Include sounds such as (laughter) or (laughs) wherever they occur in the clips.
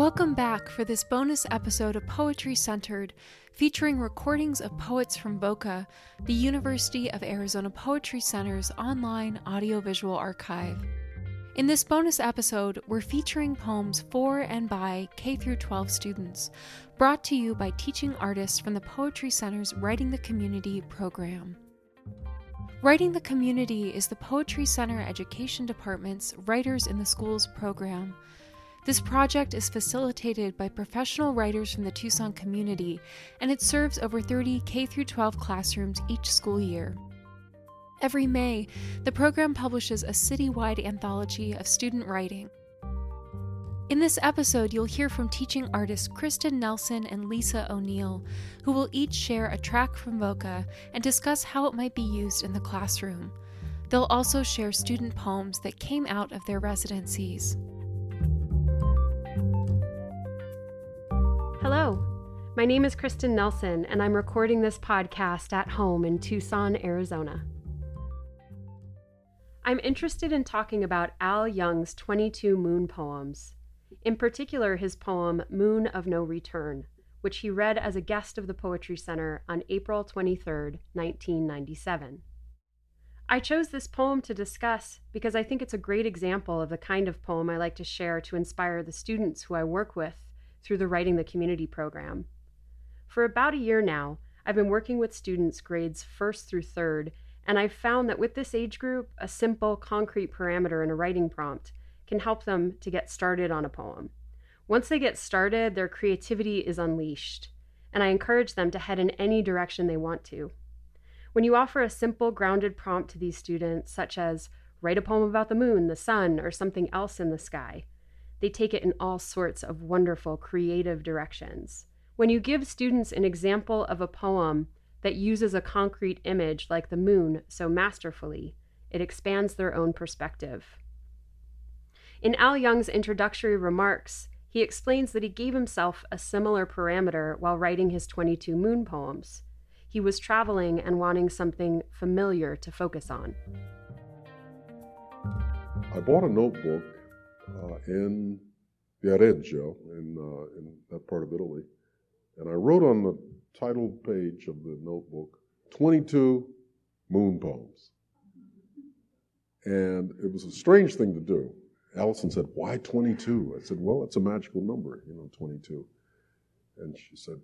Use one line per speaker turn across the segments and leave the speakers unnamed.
Welcome back for this bonus episode of Poetry Centered, featuring recordings of poets from VOCA, the University of Arizona Poetry Center's online audiovisual archive. In this bonus episode, we're featuring poems for and by K 12 students, brought to you by teaching artists from the Poetry Center's Writing the Community program. Writing the Community is the Poetry Center Education Department's Writers in the Schools program. This project is facilitated by professional writers from the Tucson community, and it serves over 30 K 12 classrooms each school year. Every May, the program publishes a citywide anthology of student writing. In this episode, you'll hear from teaching artists Kristen Nelson and Lisa O'Neill, who will each share a track from VOCA and discuss how it might be used in the classroom. They'll also share student poems that came out of their residencies.
Hello, my name is Kristen Nelson, and I'm recording this podcast at home in Tucson, Arizona. I'm interested in talking about Al Young's 22 Moon poems, in particular his poem Moon of No Return, which he read as a guest of the Poetry Center on April 23, 1997. I chose this poem to discuss because I think it's a great example of the kind of poem I like to share to inspire the students who I work with through the Writing the Community program. For about a year now, I've been working with students grades first through third, and I've found that with this age group, a simple, concrete parameter in a writing prompt can help them to get started on a poem. Once they get started, their creativity is unleashed, and I encourage them to head in any direction they want to. When you offer a simple, grounded prompt to these students, such as write a poem about the moon, the sun, or something else in the sky, they take it in all sorts of wonderful, creative directions. When you give students an example of a poem that uses a concrete image like the moon so masterfully, it expands their own perspective. In Al Young's introductory remarks, he explains that he gave himself a similar parameter while writing his 22 moon poems. He was traveling and wanting something familiar to focus on.
I bought a notebook in Viareggio, in, uh, in that part of Italy. And I wrote on the title page of the notebook 22 moon poems. And it was a strange thing to do. Allison said, Why 22? I said, Well, it's a magical number, you know, 22. And she said,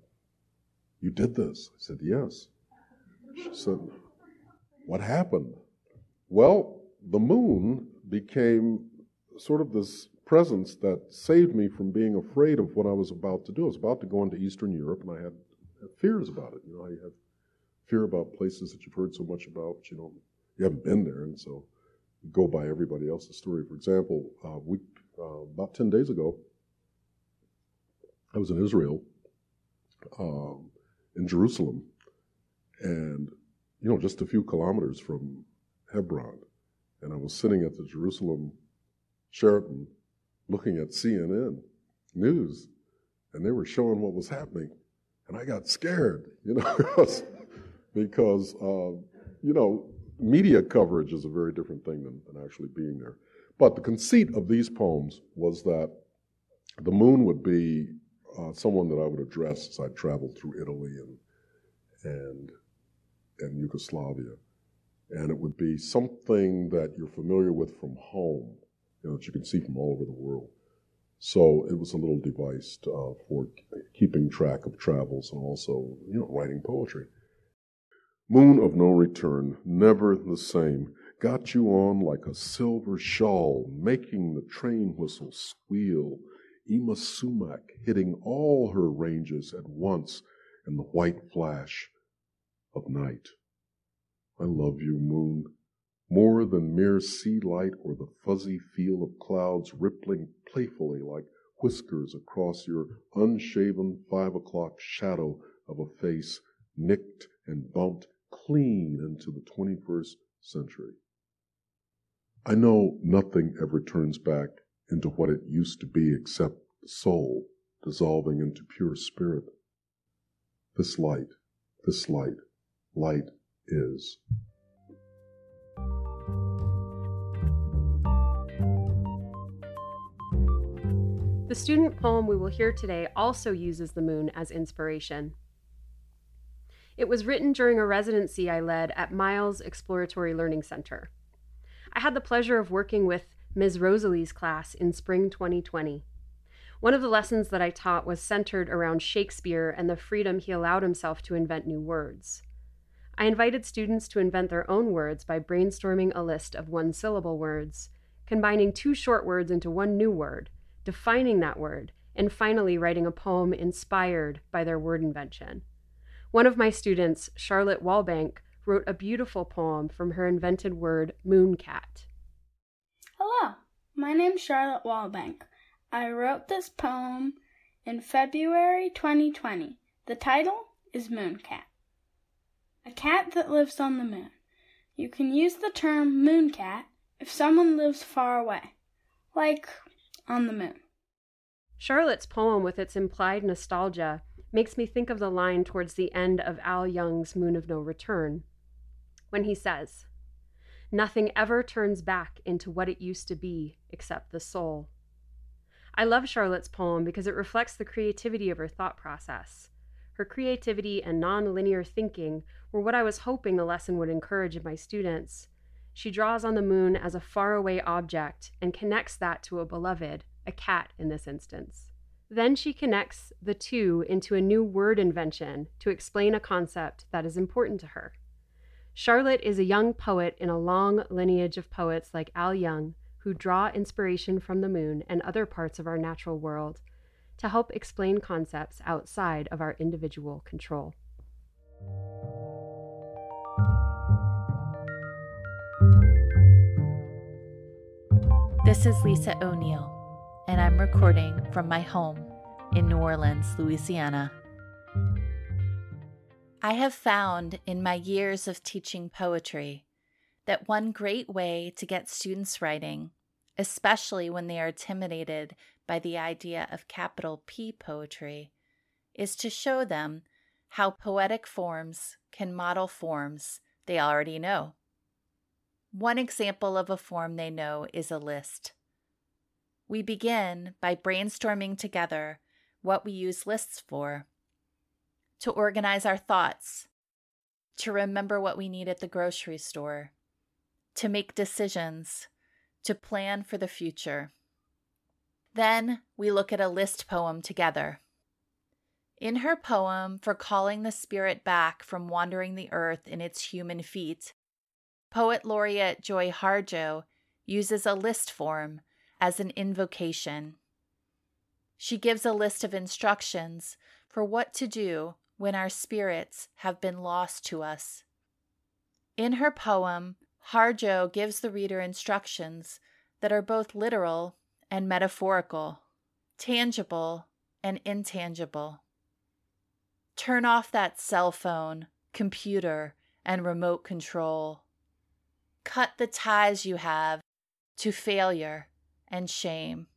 You did this? I said, Yes. She said, What happened? Well, the moon became sort of this presence that saved me from being afraid of what I was about to do. I was about to go into Eastern Europe, and I had, had fears about it. You know, I had fear about places that you've heard so much about, but you know, you haven't been there, and so you go by everybody else's story. For example, uh, we, uh, about 10 days ago, I was in Israel, um, in Jerusalem, and, you know, just a few kilometers from Hebron. And I was sitting at the Jerusalem Sheraton looking at CNN news, and they were showing what was happening, and I got scared, you know, (laughs) because, uh, you know, media coverage is a very different thing than, than actually being there. But the conceit of these poems was that the moon would be uh, someone that I would address as I traveled through Italy and and and Yugoslavia, and it would be something that you're familiar with from home you know, that you can see from all over the world. So it was a little device uh, for keeping track of travels and also, you know, writing poetry. Moon of no return, never the same, got you on like a silver shawl, making the train whistle squeal. Yma Sumac hitting all her ranges at once in the white flash of night. I love you, moon more than mere sea light or the fuzzy feel of clouds rippling playfully like whiskers across your unshaven five o'clock shadow of a face nicked and bumped clean into the 21st century. I know nothing ever turns back into what it used to be except the soul dissolving into pure spirit. This light, this light, light is.
The student poem we will hear today also uses the moon as inspiration. It was written during a residency I led at Miles Exploratory Learning Center. I had the pleasure of working with Ms. Rosalie's class in spring 2020. One of the lessons that I taught was centered around Shakespeare and the freedom he allowed himself to invent new words. I invited students to invent their own words by brainstorming a list of one syllable words, combining two short words into one new word, defining that word, and finally writing a poem inspired by their word invention. One of my students, Charlotte Wallbank, wrote a beautiful poem from her invented word mooncat.
Hello, my name's Charlotte Wallbank. I wrote this poem in February 2020. The title is Mooncat. A cat that lives on the moon. You can use the term mooncat if someone lives far away, like on the moon.
Charlotte's poem, with its implied nostalgia, makes me think of the line towards the end of Al Young's Moon of No Return, when he says, Nothing ever turns back into what it used to be except the soul. I love Charlotte's poem because it reflects the creativity of her thought process. Her creativity and non-linear thinking were what I was hoping the lesson would encourage in my students. She draws on the moon as a faraway object and connects that to a beloved, a cat in this instance. Then she connects the two into a new word invention to explain a concept that is important to her. Charlotte is a young poet in a long lineage of poets like Al Young who draw inspiration from the moon and other parts of our natural world to help explain concepts outside of our individual control.
This is Lisa O'Neill, and I'm recording from my home in New Orleans, Louisiana. I have found in my years of teaching poetry that one great way to get students writing, especially when they are intimidated by the idea of capital P poetry, is to show them how poetic forms can model forms they already know. One example of a form they know is a list. We begin by brainstorming together what we use lists for to organize our thoughts, to remember what we need at the grocery store, to make decisions, to plan for the future. Then we look at a list poem together. In her poem for calling the spirit back from wandering the earth in its human feet, poet laureate Joy Harjo uses a list form as an invocation. She gives a list of instructions for what to do when our spirits have been lost to us. In her poem, Harjo gives the reader instructions that are both literal and metaphorical, tangible and intangible. Turn off that cell phone, computer, and remote control. Cut the ties you have to failure and shame.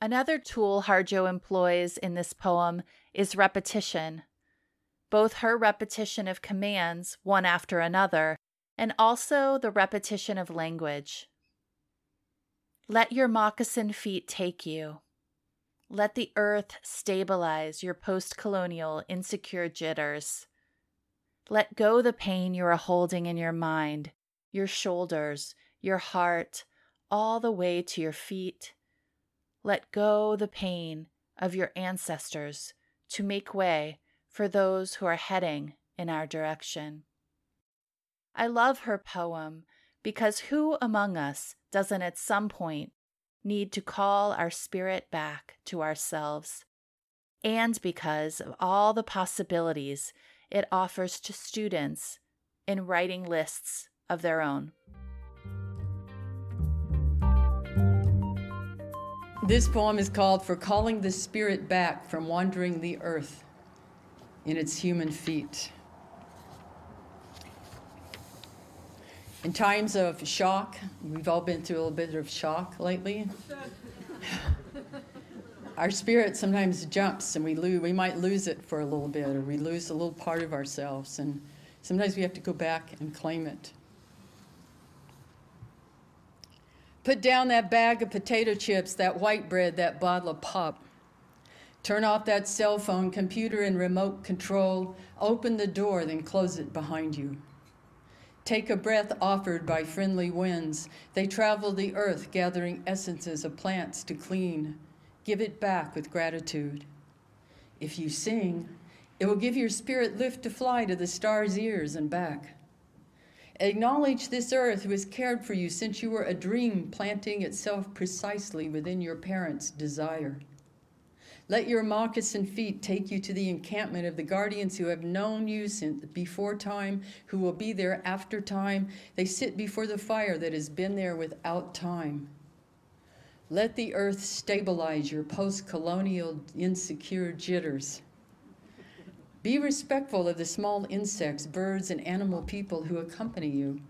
Another tool Harjo employs in this poem is repetition, both her repetition of commands, one after another, and also the repetition of language. Let your moccasin feet take you. Let the earth stabilize your post colonial insecure jitters. Let go the pain you are holding in your mind, your shoulders, your heart, all the way to your feet. Let go the pain of your ancestors to make way for those who are heading in our direction. I love her poem because who among us doesn't at some point need to call our spirit back to ourselves? And because of all the possibilities it offers to students in writing lists of their own.
This poem is called For Calling the Spirit Back from Wandering the Earth in its Human Feet. In times of shock, we've all been through a little bit of shock lately. (laughs) Our spirit sometimes jumps and we lose, we might lose it for a little bit or we lose a little part of ourselves and sometimes we have to go back and claim it. Put down that bag of potato chips, that white bread, that bottle of pop. Turn off that cell phone, computer, and remote control. Open the door, then close it behind you. Take a breath offered by friendly winds. They travel the earth, gathering essences of plants to clean. Give it back with gratitude. If you sing, it will give your spirit lift to fly to the star's ears and back. Acknowledge this earth who has cared for you since you were a dream planting itself precisely within your parents' desire. Let your moccasin feet take you to the encampment of the guardians who have known you since before time, who will be there after time. They sit before the fire that has been there without time. Let the earth stabilize your post colonial insecure jitters. Be respectful of the small insects, birds, and animal people who accompany you.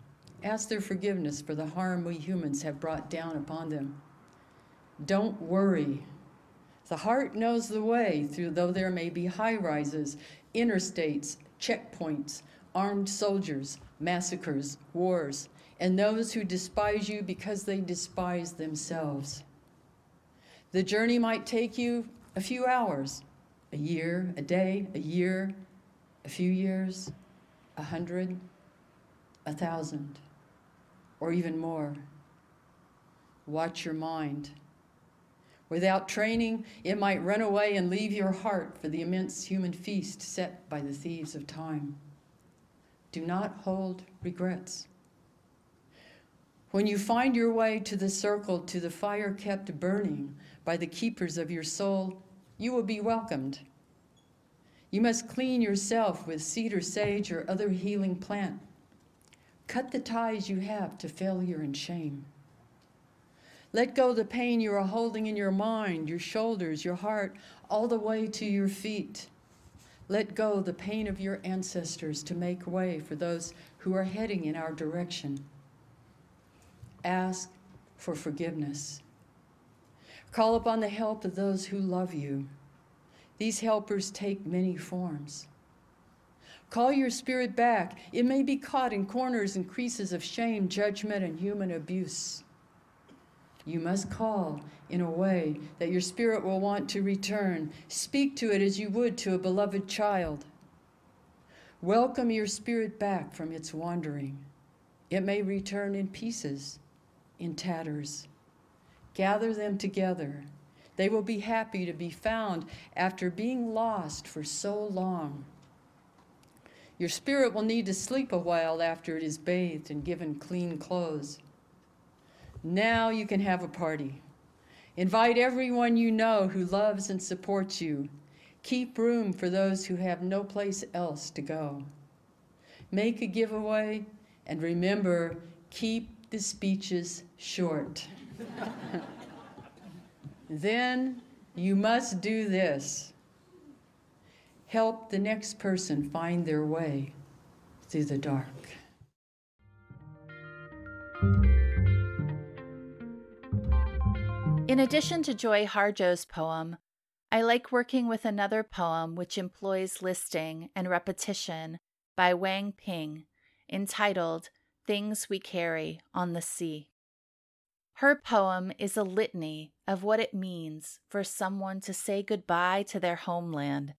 Ask their forgiveness for the harm we humans have brought down upon them. Don't worry. The heart knows the way through though there may be high rises, interstates, checkpoints, armed soldiers, massacres, wars, and those who despise you because they despise themselves. The journey might take you a few hours, a year, a day, a year, a few years, a hundred, a thousand, or even more. Watch your mind. Without training, it might run away and leave your heart for the immense human feast set by the thieves of time. Do not hold regrets. When you find your way to the circle, to the fire kept burning by the keepers of your soul, you will be welcomed. You must clean yourself with cedar sage or other healing plant. Cut the ties you have to failure and shame. Let go the pain you are holding in your mind, your shoulders, your heart, all the way to your feet. Let go the pain of your ancestors to make way for those who are heading in our direction. Ask for forgiveness. Call upon the help of those who love you. These helpers take many forms. Call your spirit back. It may be caught in corners and creases of shame, judgment, and human abuse. You must call in a way that your spirit will want to return. Speak to it as you would to a beloved child. Welcome your spirit back from its wandering. It may return in pieces, in tatters. Gather them together. They will be happy to be found after being lost for so long. Your spirit will need to sleep a while after it is bathed and given clean clothes. Now you can have a party. Invite everyone you know who loves and supports you. Keep room for those who have no place else to go. Make a giveaway and remember keep the speeches short. (laughs) then you must do this help the next person find their way through the dark.
In addition to Joy Harjo's poem, I like working with another poem which employs listing and repetition by Wang Ping, entitled Things We Carry on the Sea. Her poem is a litany of what it means for someone to say goodbye to their homeland,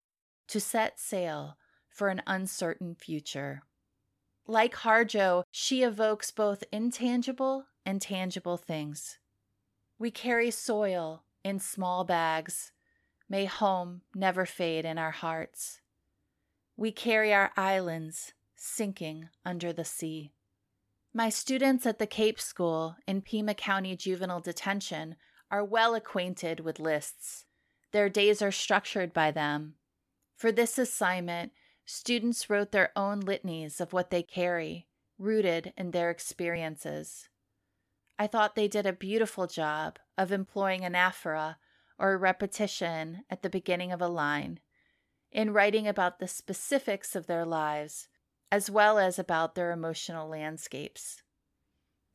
to set sail for an uncertain future. Like Harjo, she evokes both intangible and tangible things. We carry soil in small bags. May home never fade in our hearts. We carry our islands sinking under the sea. My students at the Cape School in Pima County Juvenile Detention are well acquainted with lists. Their days are structured by them. For this assignment, students wrote their own litanies of what they carry, rooted in their experiences. I thought they did a beautiful job of employing anaphora or a repetition at the beginning of a line in writing about the specifics of their lives as well as about their emotional landscapes.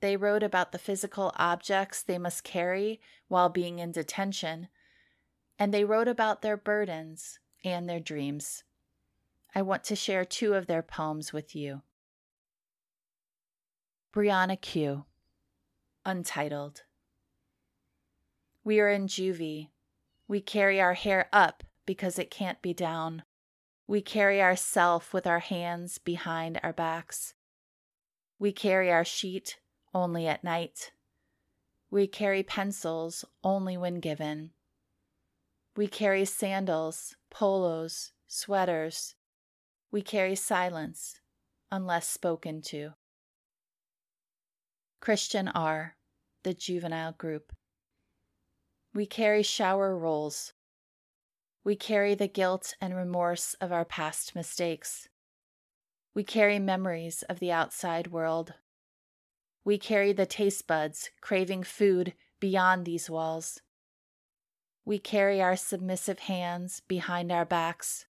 They wrote about the physical objects they must carry while being in detention, and they wrote about their burdens and their dreams. I want to share two of their poems with you. Brianna Q. Untitled. We are in juvie. We carry our hair up because it can't be down. We carry ourself with our hands behind our backs. We carry our sheet only at night. We carry pencils only when given. We carry sandals, polos, sweaters. We carry silence unless spoken to. Christian R., the juvenile group. We carry shower rolls we carry the guilt and remorse of our past mistakes. We carry memories of the outside world. We carry the taste buds craving food beyond these walls. We carry our submissive hands behind our backs.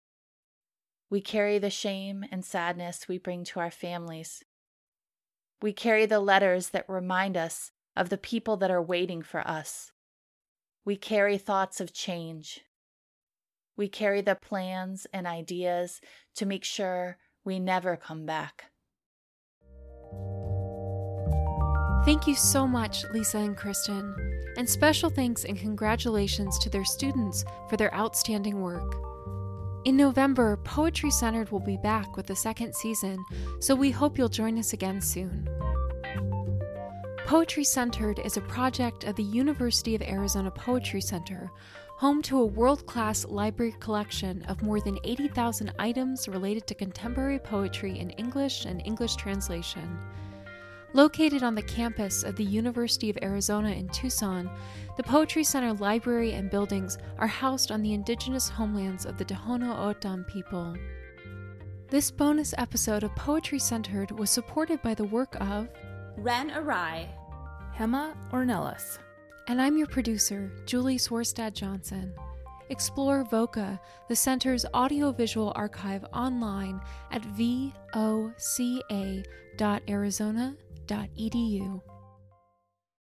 We carry the shame and sadness we bring to our families. We carry the letters that remind us of the people that are waiting for us. We carry thoughts of change. We carry the plans and ideas to make sure we never come back.
Thank you so much, Lisa and Kristen, and special thanks and congratulations to their students for their outstanding work. In November, Poetry Centered will be back with the second season, so we hope you'll join us again soon. Poetry Centered is a project of the University of Arizona Poetry Center home to a world class library collection of more than 80,000 items related to contemporary poetry in English and English translation. Located on the campus of the University of Arizona in Tucson, the Poetry Center library and buildings are housed on the indigenous homelands of the Tohono O'odham people. This bonus episode of Poetry Centered was supported by the work of
Ren Arai, Hema Ornelas,
and I'm your producer, Julie Swarstad Johnson. Explore VOCA, the Center's audiovisual archive online at voca.arizona.edu.